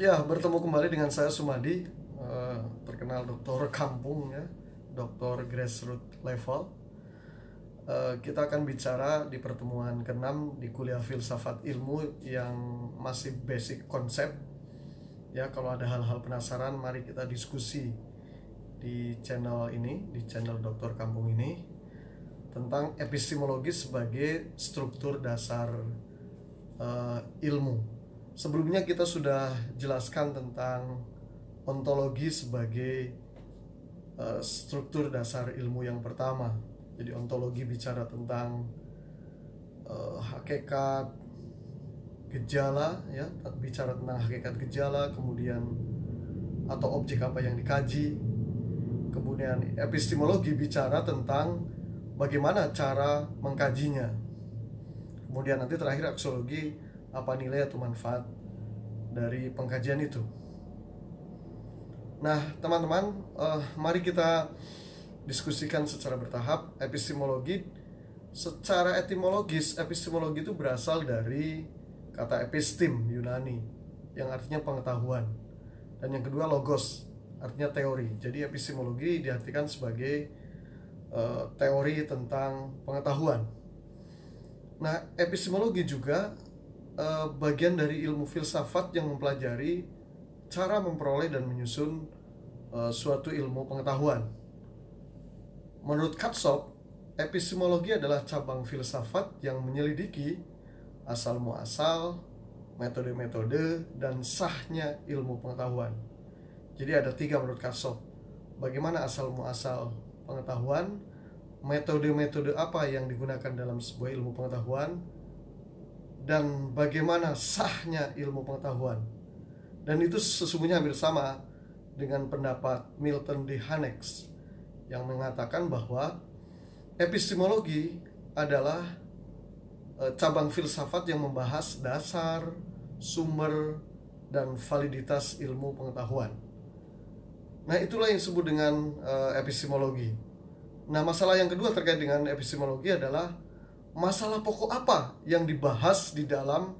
Ya, bertemu kembali dengan saya Sumadi, eh, terkenal dokter kampung ya, dokter grassroots level. Eh, kita akan bicara di pertemuan ke-6 di kuliah filsafat ilmu yang masih basic konsep. Ya, kalau ada hal-hal penasaran, mari kita diskusi di channel ini, di channel dokter kampung ini tentang epistemologi sebagai struktur dasar eh, ilmu Sebelumnya kita sudah jelaskan tentang ontologi sebagai uh, struktur dasar ilmu yang pertama. Jadi ontologi bicara tentang uh, hakikat gejala ya, bicara tentang hakikat gejala, kemudian atau objek apa yang dikaji. Kemudian epistemologi bicara tentang bagaimana cara mengkajinya. Kemudian nanti terakhir aksiologi apa nilai atau manfaat dari pengkajian itu. Nah, teman-teman, uh, mari kita diskusikan secara bertahap epistemologi. Secara etimologis, epistemologi itu berasal dari kata epistem Yunani yang artinya pengetahuan. Dan yang kedua logos, artinya teori. Jadi epistemologi diartikan sebagai uh, teori tentang pengetahuan. Nah, epistemologi juga uh, bagian dari ilmu filsafat yang mempelajari cara memperoleh dan menyusun uh, suatu ilmu pengetahuan. Menurut Katsop, epistemologi adalah cabang filsafat yang menyelidiki asal muasal, metode-metode, dan sahnya ilmu pengetahuan. Jadi ada tiga menurut Katsop. Bagaimana asal muasal pengetahuan, metode-metode apa yang digunakan dalam sebuah ilmu pengetahuan, dan bagaimana sahnya ilmu pengetahuan. Dan itu sesungguhnya hampir sama dengan pendapat Milton D. Hanex yang mengatakan bahwa epistemologi adalah e, cabang filsafat yang membahas dasar, sumber, dan validitas ilmu pengetahuan. Nah, itulah yang disebut dengan e, epistemologi. Nah, masalah yang kedua terkait dengan epistemologi adalah masalah pokok apa yang dibahas di dalam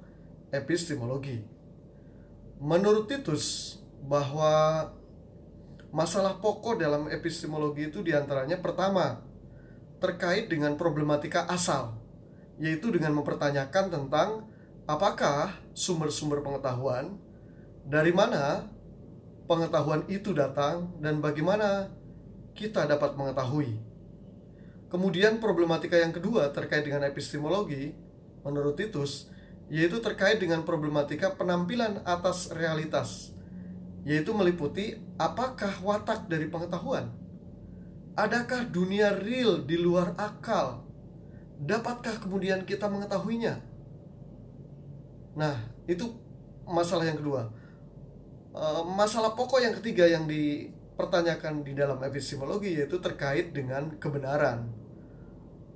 epistemologi. Menurut Titus bahwa masalah pokok dalam epistemologi itu di antaranya pertama terkait dengan problematika asal, yaitu dengan mempertanyakan tentang apakah sumber-sumber pengetahuan, dari mana pengetahuan itu datang, dan bagaimana kita dapat mengetahui Kemudian problematika yang kedua terkait dengan epistemologi menurut Titus yaitu terkait dengan problematika penampilan atas realitas yaitu meliputi apakah watak dari pengetahuan? Adakah dunia real di luar akal? Dapatkah kemudian kita mengetahuinya? Nah itu masalah yang kedua. Eh, masalah pokok yang ketiga yang dipertanyakan di dalam epistemologi yaitu terkait dengan kebenaran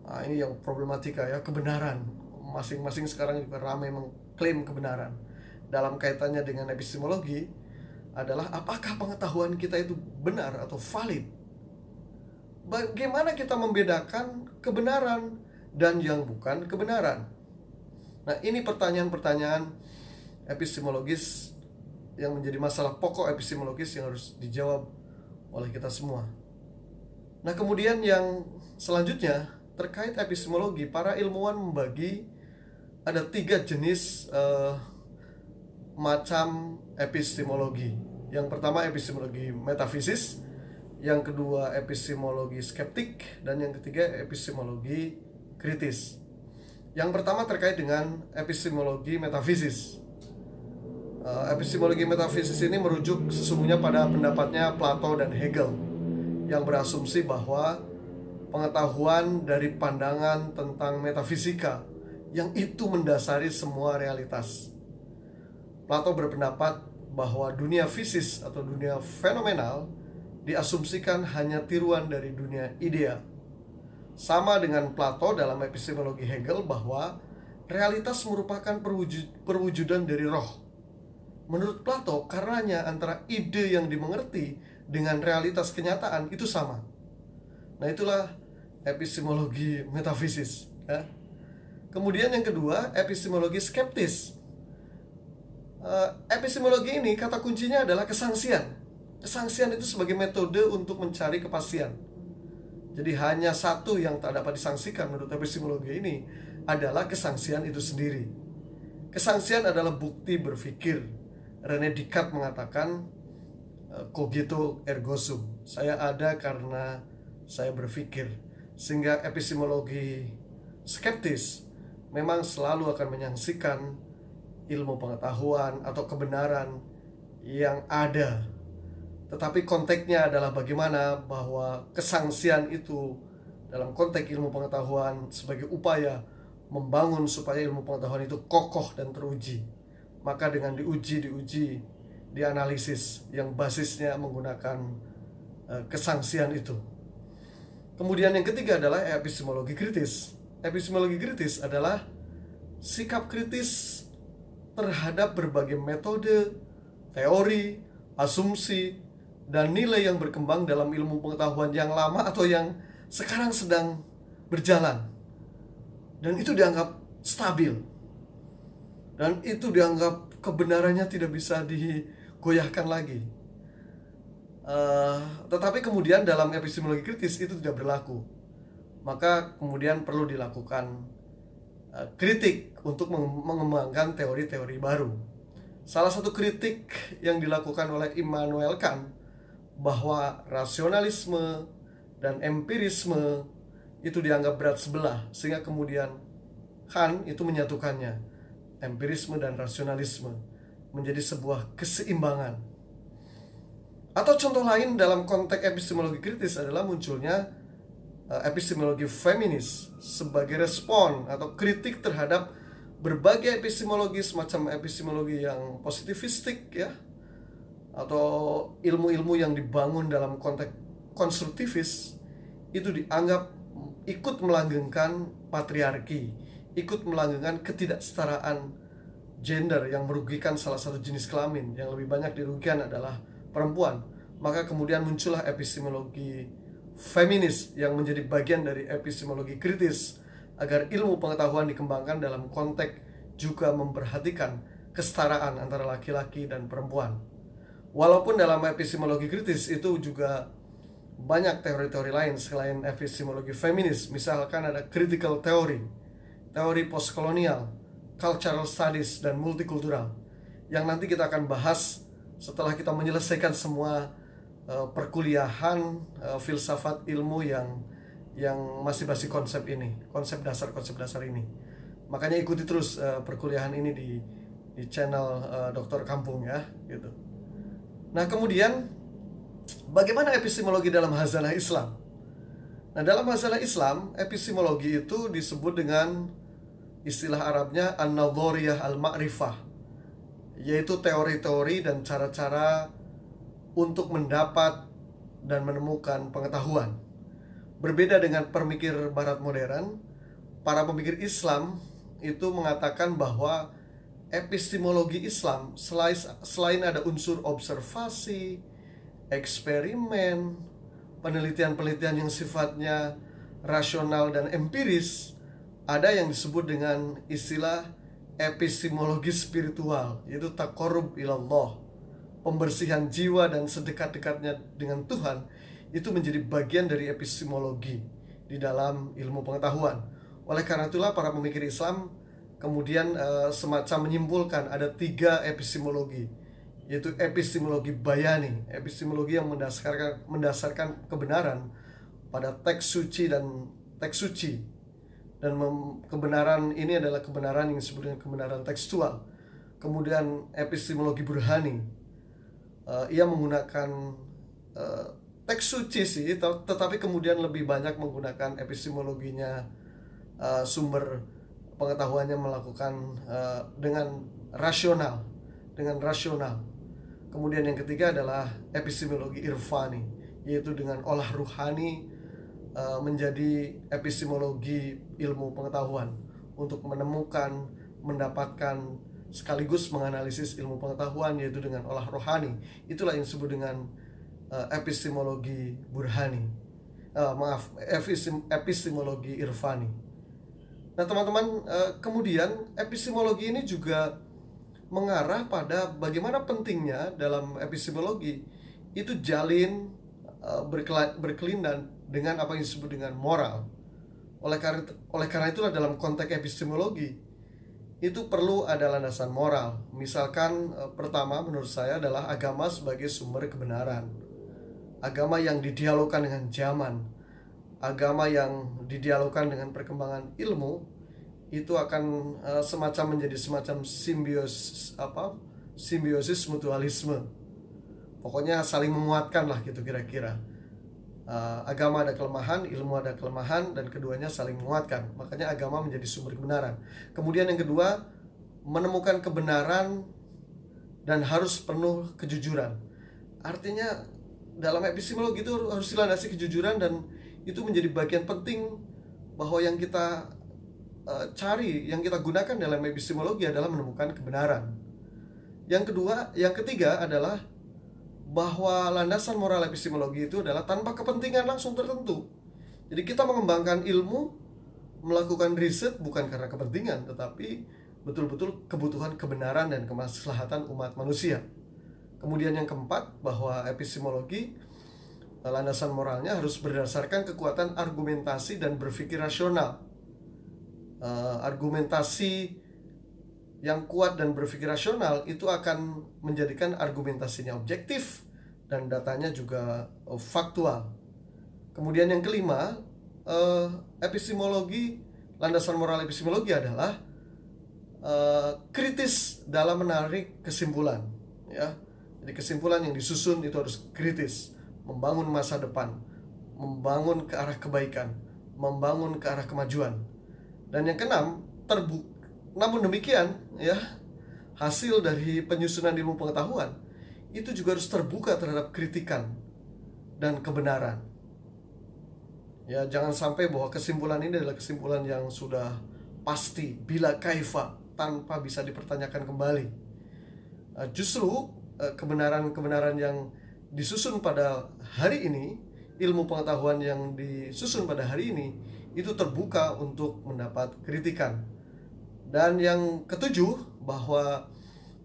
Nah, ini yang problematika ya, kebenaran. Masing-masing sekarang juga ramai mengklaim kebenaran. Dalam kaitannya dengan epistemologi adalah apakah pengetahuan kita itu benar atau valid? Bagaimana kita membedakan kebenaran dan yang bukan kebenaran? Nah, ini pertanyaan-pertanyaan epistemologis yang menjadi masalah pokok epistemologis yang harus dijawab oleh kita semua. Nah, kemudian yang selanjutnya terkait epistemologi, para ilmuwan membagi ada tiga jenis uh, macam epistemologi. Yang pertama epistemologi metafisis, yang kedua epistemologi skeptik, dan yang ketiga epistemologi kritis. Yang pertama terkait dengan epistemologi metafisis. Uh, epistemologi metafisis ini merujuk sesungguhnya pada pendapatnya Plato dan Hegel yang berasumsi bahwa pengetahuan dari pandangan tentang metafisika yang itu mendasari semua realitas. Plato berpendapat bahwa dunia fisis atau dunia fenomenal diasumsikan hanya tiruan dari dunia ideal. Sama dengan Plato dalam epistemologi Hegel bahwa realitas merupakan perwujud, perwujudan dari roh. Menurut Plato, karenanya antara ide yang dimengerti dengan realitas kenyataan itu sama Nah itulah epistemologi metafisis. Ya. Kemudian yang kedua epistemologi skeptis. uh, epistemologi ini kata kuncinya adalah kesangsian. Kesangsian itu sebagai metode untuk mencari kepastian. Jadi hanya satu yang tak dapat disangsikan menurut epistemologi ini adalah kesangsian itu sendiri. Kesangsian adalah bukti berpikir. Rene Descartes mengatakan uh, cogito ergo sum. Saya ada karena saya berpikir. Sehingga epistemologi skeptis memang selalu akan menyaksikan ilmu pengetahuan atau kebenaran yang ada. Tetapi konteksnya adalah bagaimana bahwa kesangsian itu dalam konteks ilmu pengetahuan sebagai upaya membangun supaya ilmu pengetahuan itu kokoh dan teruji. Maka dengan diuji, diuji, dianalisis yang basisnya menggunakan uh, kesangsian itu. Kemudian yang ketiga adalah epistemologi kritis. Epistemologi kritis adalah sikap kritis terhadap berbagai metode, teori, asumsi, dan nilai yang berkembang dalam ilmu pengetahuan yang lama atau yang sekarang sedang berjalan. Dan itu dianggap stabil. Dan itu dianggap kebenarannya tidak bisa digoyahkan lagi. Uh, tetapi kemudian dalam epistemologi kritis itu tidak berlaku. Maka kemudian perlu dilakukan Eh, kritik untuk mengembangkan teori-teori baru. Salah satu kritik yang dilakukan oleh Immanuel Kant bahwa rasionalisme dan empirisme itu dianggap berat sebelah sehingga kemudian Kant itu menyatukannya empirisme dan rasionalisme menjadi sebuah keseimbangan. Atau contoh lain dalam konteks epistemologi kritis adalah munculnya Eh, epistemologi feminis sebagai respon atau kritik terhadap berbagai epistemologi semacam epistemologi yang positivistik ya atau ilmu-ilmu yang dibangun dalam konteks konstruktivis itu dianggap ikut melanggengkan patriarki, ikut melanggengkan ketidaksetaraan gender yang merugikan salah satu jenis kelamin. Yang lebih banyak dirugikan adalah perempuan. Maka kemudian muncullah epistemologi feminis yang menjadi bagian dari epistemologi kritis agar ilmu pengetahuan dikembangkan dalam konteks juga memperhatikan kesetaraan antara laki-laki dan perempuan. Walaupun dalam epistemologi kritis itu juga banyak teori-teori lain selain epistemologi feminis, misalkan ada critical theory, teori postkolonial, cultural studies, dan multikultural, yang nanti kita akan bahas setelah kita menyelesaikan semua uh, perkuliahan uh, filsafat ilmu yang yang masih masih konsep ini, konsep dasar konsep dasar ini. Makanya ikuti terus uh, perkuliahan ini di di channel uh, Dokter Kampung ya, gitu. Nah kemudian bagaimana epistemologi dalam hazanah Islam? Nah dalam hazanah Islam epistemologi itu disebut dengan istilah Arabnya an-nadhariyah al-ma'rifah yaitu teori-teori dan cara-cara untuk mendapat dan menemukan pengetahuan. Berbeda dengan pemikir barat modern, para pemikir Islam itu mengatakan bahwa epistemologi Islam selain, selain ada unsur observasi, eksperimen, penelitian-penelitian yang sifatnya rasional dan empiris, ada yang disebut dengan istilah epistemologi spiritual, yaitu takorub ilallah pembersihan jiwa dan sedekat-dekatnya dengan Tuhan itu menjadi bagian dari epistemologi di dalam ilmu pengetahuan. Oleh karena itulah para pemikir Islam kemudian uh, semacam menyimpulkan ada tiga epistemologi yaitu epistemologi bayani, epistemologi yang mendasarkan mendasarkan kebenaran pada teks suci dan teks suci dan kebenaran ini adalah kebenaran yang disebut dengan kebenaran tekstual. Kemudian epistemologi burhani uh, ia menggunakan uh, teks suci sih, tetapi kemudian lebih banyak menggunakan epistemologinya uh, sumber pengetahuannya melakukan uh, dengan rasional, dengan rasional. Kemudian yang ketiga adalah epistemologi irfani, yaitu dengan olah ruhani uh, menjadi epistemologi ilmu pengetahuan untuk menemukan, mendapatkan sekaligus menganalisis ilmu pengetahuan yaitu dengan olah rohani. Itulah yang disebut dengan uh, epistemologi burhani. Uh, maaf, epistemologi irfani. Nah, teman-teman, uh, kemudian epistemologi ini juga mengarah pada bagaimana pentingnya dalam epistemologi itu jalin berkelindan dengan apa yang disebut dengan moral. Oleh karena oleh karena itulah dalam konteks epistemologi itu perlu ada landasan moral. Misalkan uh, pertama menurut saya adalah agama sebagai sumber kebenaran. Agama yang didialogkan dengan zaman. Agama yang didialogkan dengan perkembangan ilmu itu akan uh, semacam menjadi semacam simbiosis apa simbiosis mutualisme pokoknya saling menguatkan lah gitu kira-kira uh, agama ada kelemahan ilmu ada kelemahan dan keduanya saling menguatkan. Makanya agama menjadi sumber kebenaran. Kemudian yang kedua menemukan kebenaran dan harus penuh kejujuran. Artinya dalam epistemologi itu harus dilandasi kejujuran dan itu menjadi bagian penting bahwa yang kita uh, cari, yang kita gunakan dalam epistemologi adalah menemukan kebenaran. Yang kedua, yang ketiga adalah bahwa landasan moral epistemologi itu adalah tanpa kepentingan langsung tertentu. Jadi kita mengembangkan ilmu, melakukan riset bukan karena kepentingan, tetapi betul-betul kebutuhan kebenaran dan kemaslahatan umat manusia. Kemudian yang keempat, bahwa epistemologi landasan moralnya harus berdasarkan kekuatan argumentasi dan berpikir rasional uh, argumentasi yang kuat dan berpikir rasional itu akan menjadikan argumentasinya objektif dan datanya juga uh, faktual. Kemudian yang kelima, uh, epistemologi landasan moral epistemologi adalah uh, kritis dalam menarik kesimpulan, ya. Jadi kesimpulan yang disusun itu harus kritis, membangun masa depan, membangun ke arah kebaikan, membangun ke arah kemajuan dan yang keenam, terbu namun demikian ya, hasil dari penyusunan ilmu pengetahuan itu juga harus terbuka terhadap kritikan dan kebenaran. Ya, jangan sampai bahwa kesimpulan ini adalah kesimpulan yang sudah pasti bila kaifa tanpa bisa dipertanyakan kembali. Uh, justru uh, kebenaran-kebenaran yang disusun pada hari ini, ilmu pengetahuan yang disusun pada hari ini itu terbuka untuk mendapat kritikan. Dan yang ketujuh bahwa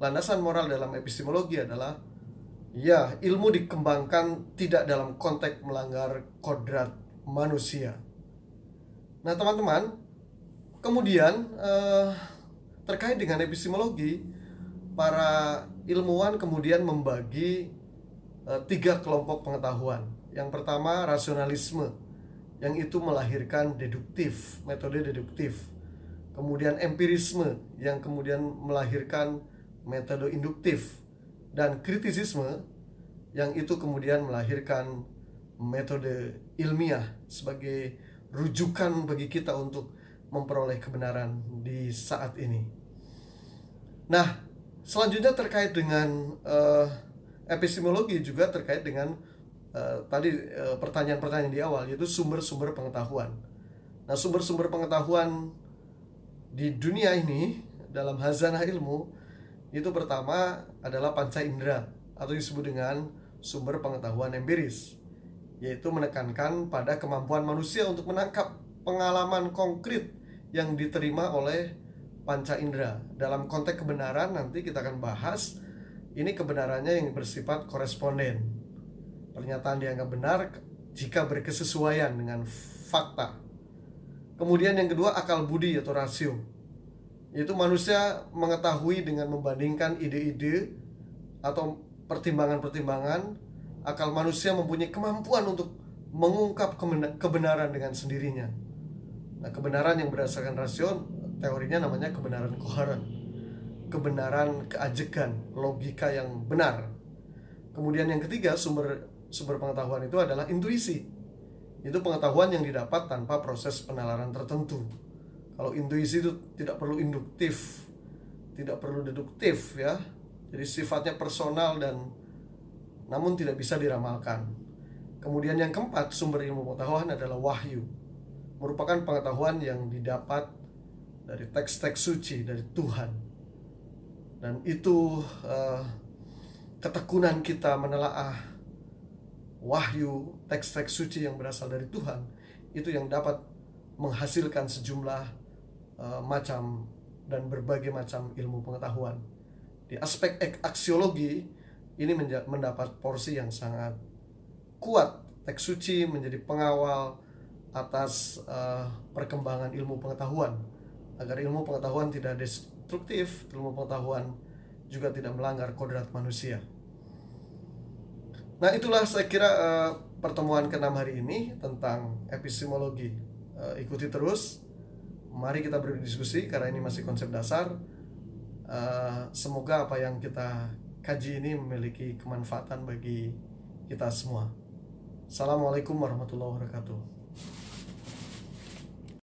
landasan moral dalam epistemologi adalah ya ilmu dikembangkan tidak dalam konteks melanggar kodrat manusia. Nah teman-teman, kemudian eh, terkait dengan epistemologi, para ilmuwan kemudian membagi eh, tiga kelompok pengetahuan. Yang pertama rasionalisme, yang itu melahirkan deduktif, metode deduktif. Kemudian empirisme yang kemudian melahirkan metode induktif dan kritisisme yang itu kemudian melahirkan metode ilmiah sebagai rujukan bagi kita untuk memperoleh kebenaran di saat ini. Nah, selanjutnya terkait dengan uh, epistemologi juga terkait dengan Uh, tadi uh, pertanyaan-pertanyaan di awal yaitu sumber-sumber pengetahuan. Nah, sumber-sumber pengetahuan di dunia ini dalam hazanah ilmu itu pertama adalah panca indera atau disebut dengan sumber pengetahuan empiris yaitu menekankan pada kemampuan manusia untuk menangkap pengalaman konkret yang diterima oleh panca indera. Dalam konteks kebenaran nanti kita akan bahas ini kebenarannya yang bersifat koresponden Pernyataan dianggap benar jika berkesesuaian dengan fakta. Kemudian yang kedua akal budi atau rasio. Yaitu manusia mengetahui dengan membandingkan ide-ide atau pertimbangan-pertimbangan akal manusia mempunyai kemampuan untuk mengungkap kebenaran dengan sendirinya. Nah, kebenaran yang berdasarkan rasio teorinya namanya kebenaran koheren. Kebenaran keajegan, logika yang benar. Kemudian yang ketiga, sumber sumber pengetahuan itu adalah intuisi. Itu pengetahuan yang didapat tanpa proses penalaran tertentu. Kalau intuisi itu tidak perlu induktif, tidak perlu deduktif ya. Jadi sifatnya personal dan namun tidak bisa diramalkan. Kemudian yang keempat, sumber ilmu pengetahuan adalah wahyu. Merupakan pengetahuan yang didapat dari teks-teks suci dari Tuhan. Dan itu uh, ketekunan kita menelaah wahyu, teks-teks suci yang berasal dari Tuhan itu yang dapat menghasilkan sejumlah uh, macam dan berbagai macam ilmu pengetahuan. di aspek aksiologi ini mendapat porsi yang sangat kuat. Teks suci menjadi pengawal atas uh, perkembangan ilmu pengetahuan. Agar ilmu pengetahuan tidak destruktif ilmu pengetahuan juga tidak melanggar kodrat manusia nah itulah saya kira uh, pertemuan keenam hari ini tentang epistemologi. Uh, ikuti terus. Mari kita berdiskusi karena ini masih konsep dasar. Uh, semoga apa yang kita kaji ini memiliki kemanfaatan bagi kita semua. Assalamualaikum warahmatullahi wabarakatuh